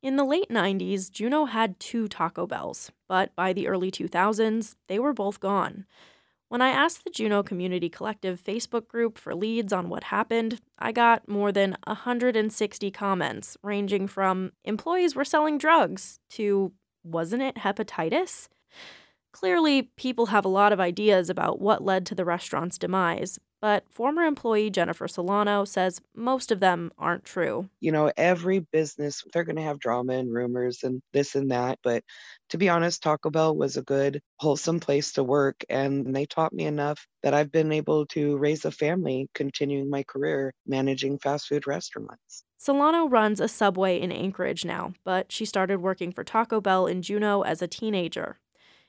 In the late 90s, Juneau had two Taco Bells, but by the early 2000s, they were both gone. When I asked the Juneau Community Collective Facebook group for leads on what happened, I got more than 160 comments, ranging from employees were selling drugs to wasn't it hepatitis? Clearly, people have a lot of ideas about what led to the restaurant's demise, but former employee Jennifer Solano says most of them aren't true. You know, every business, they're going to have drama and rumors and this and that. But to be honest, Taco Bell was a good, wholesome place to work. And they taught me enough that I've been able to raise a family, continuing my career managing fast food restaurants. Solano runs a subway in Anchorage now, but she started working for Taco Bell in Juneau as a teenager.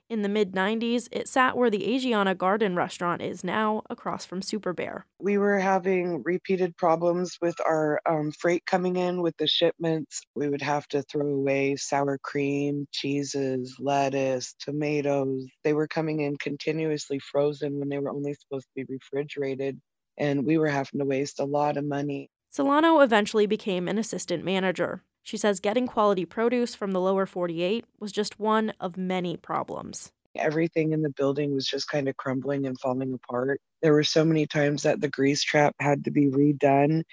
In the mid 90s, it sat where the Asiana Garden restaurant is now, across from Super Bear. We were having repeated problems with our um, freight coming in with the shipments. We would have to throw away sour cream, cheeses, lettuce, tomatoes. They were coming in continuously frozen when they were only supposed to be refrigerated. And we were having to waste a lot of money. Solano eventually became an assistant manager. She says getting quality produce from the lower 48 was just one of many problems. Everything in the building was just kind of crumbling and falling apart. There were so many times that the grease trap had to be redone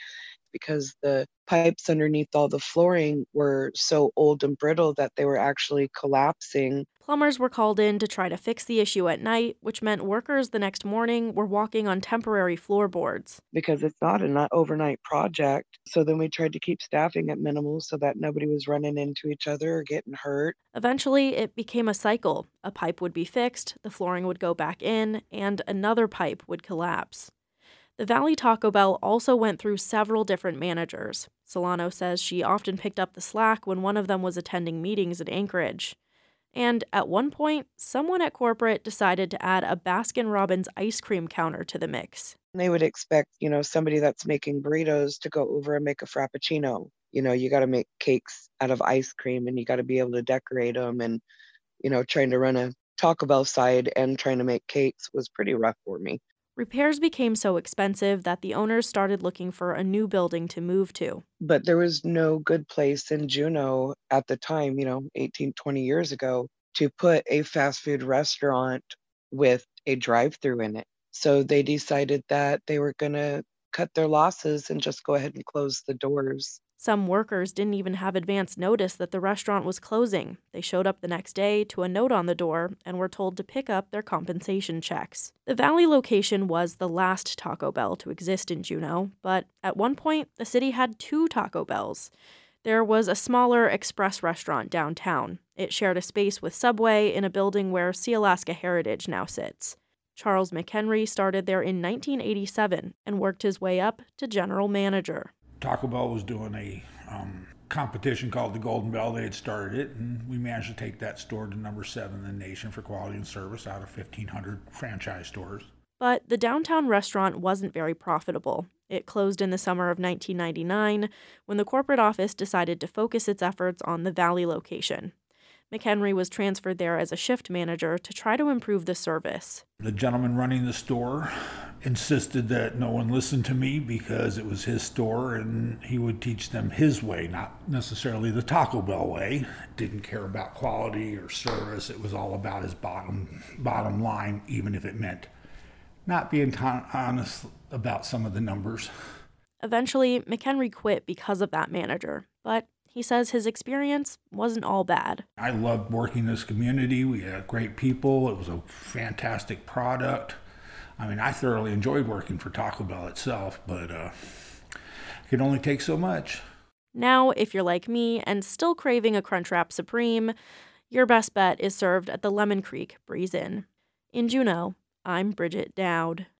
because the pipes underneath all the flooring were so old and brittle that they were actually collapsing. Plumbers were called in to try to fix the issue at night, which meant workers the next morning were walking on temporary floorboards. Because it's not an overnight project. So then we tried to keep staffing at minimal so that nobody was running into each other or getting hurt. Eventually, it became a cycle. A pipe would be fixed, the flooring would go back in, and another pipe would collapse. The Valley Taco Bell also went through several different managers. Solano says she often picked up the slack when one of them was attending meetings at Anchorage. And at one point, someone at corporate decided to add a Baskin Robbins ice cream counter to the mix. They would expect, you know, somebody that's making burritos to go over and make a frappuccino. You know, you got to make cakes out of ice cream and you got to be able to decorate them. And, you know, trying to run a Taco Bell side and trying to make cakes was pretty rough for me. Repairs became so expensive that the owners started looking for a new building to move to. But there was no good place in Juneau at the time, you know, 18, 20 years ago, to put a fast food restaurant with a drive through in it. So they decided that they were going to cut their losses and just go ahead and close the doors. Some workers didn't even have advance notice that the restaurant was closing. They showed up the next day to a note on the door and were told to pick up their compensation checks. The Valley location was the last Taco Bell to exist in Juneau, but at one point, the city had two Taco Bells. There was a smaller express restaurant downtown. It shared a space with Subway in a building where Sealaska Heritage now sits. Charles McKenry started there in 1987 and worked his way up to general manager. Taco Bell was doing a um, competition called the Golden Bell. They had started it, and we managed to take that store to number seven in the nation for quality and service out of 1,500 franchise stores. But the downtown restaurant wasn't very profitable. It closed in the summer of 1999 when the corporate office decided to focus its efforts on the Valley location. McKenry was transferred there as a shift manager to try to improve the service. The gentleman running the store insisted that no one listen to me because it was his store and he would teach them his way, not necessarily the Taco Bell way. Didn't care about quality or service. It was all about his bottom bottom line, even if it meant not being honest about some of the numbers. Eventually, McKenry quit because of that manager, but he says his experience wasn't all bad. I loved working in this community. We had great people. It was a fantastic product. I mean, I thoroughly enjoyed working for Taco Bell itself, but uh, it could only take so much. Now, if you're like me and still craving a Crunchwrap Supreme, your best bet is served at the Lemon Creek Breeze Inn. In Juneau, I'm Bridget Dowd.